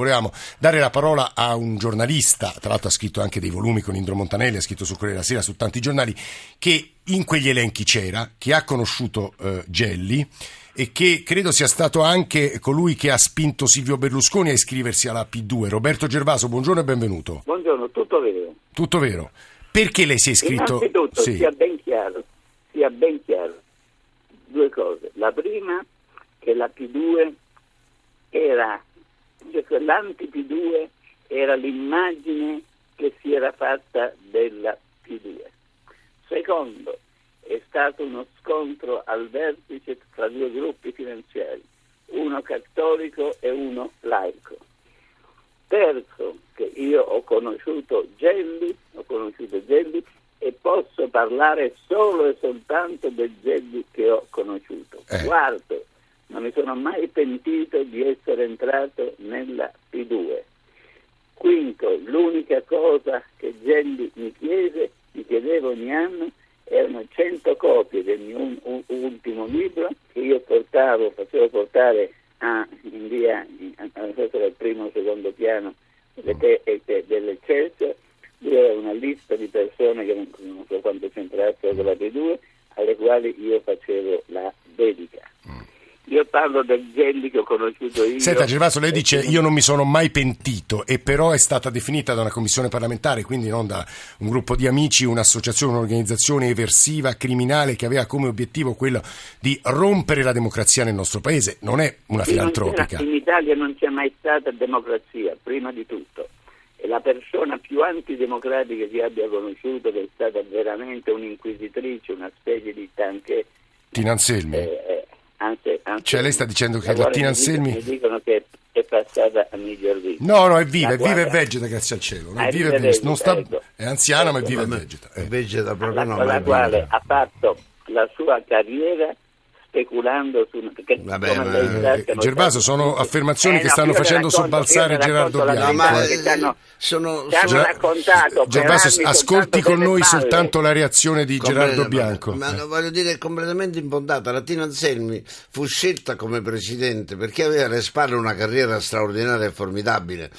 Volevamo dare la parola a un giornalista, tra l'altro ha scritto anche dei volumi con Indro Montanelli, ha scritto su Corriere della Sera, su tanti giornali, che in quegli elenchi c'era, che ha conosciuto eh, Gelli e che credo sia stato anche colui che ha spinto Silvio Berlusconi a iscriversi alla P2. Roberto Gervaso, buongiorno e benvenuto. Buongiorno, tutto vero. Tutto vero. Perché lei si è iscritto? Innanzitutto, Sì. sia ben chiaro, sia ben chiaro, due cose. La prima, che la P2 era, cioè che l'anti-P2 era l'immagine che si era fatta della P2. Secondo, è stato uno scontro al vertice tra due gruppi finanziari, uno cattolico e uno laico. Terzo, che io ho conosciuto Gelli, ho conosciuto Gelli e posso parlare solo e soltanto del Gelli che ho conosciuto. Eh. Quarto, non mi sono mai pentito di essere entrato nella P2. Quinto, l'unica cosa che Gelli mi chiese, mi chiedeva ogni anno, erano 100 copie del mio un- un- ultimo libro che io portavo, facevo portare a, in via, a- a- questo era il primo o secondo piano delle te- dell'Eccelsior, lui aveva una lista di persone che non, non so quanto c'entrassero con la P2, alle quali io facevo la parlo del Gelli che ho conosciuto io. Senta Gervaso, lei e dice io non mi sono mai pentito e però è stata definita da una commissione parlamentare, quindi non da un gruppo di amici, un'associazione, un'organizzazione eversiva, criminale che aveva come obiettivo quello di rompere la democrazia nel nostro paese. Non è una filantropica. in Italia non c'è mai stata democrazia, prima di tutto. E la persona più antidemocratica che abbia conosciuto, che è stata veramente un'inquisitrice, una specie di tanche. Tina Anselmi. eh, anzi, anzi, Cioè, lei sta dicendo che la la quale Tina mi dicono- Anselmi- Mi dicono che è passata a miglior vita. No, no, è viva, La è viva e vegeta, grazie al cielo. Ah, È è viva viva vegeta. Non sta- vegeta, È anziana, ma è ecco. viva e vegeta. eh. Vegeta proprio la, no, con la è quale ha fatto la sua carriera speculando su Vabbè, come ma- Eh, Gervaso, sono tutti- affermazioni che no, stanno facendo sobbalzare Gerardo Bianco. Ma eh, hanno- sono, raccontato per Gervaso, ascolti con noi balle. soltanto la reazione di Gerardo Completamente- Bianco. Ma Eh. no, voglio dire, è completamente impondata. La Tina Anselmi fu scelta come presidente perché aveva alle spalle una carriera straordinaria e formidabile.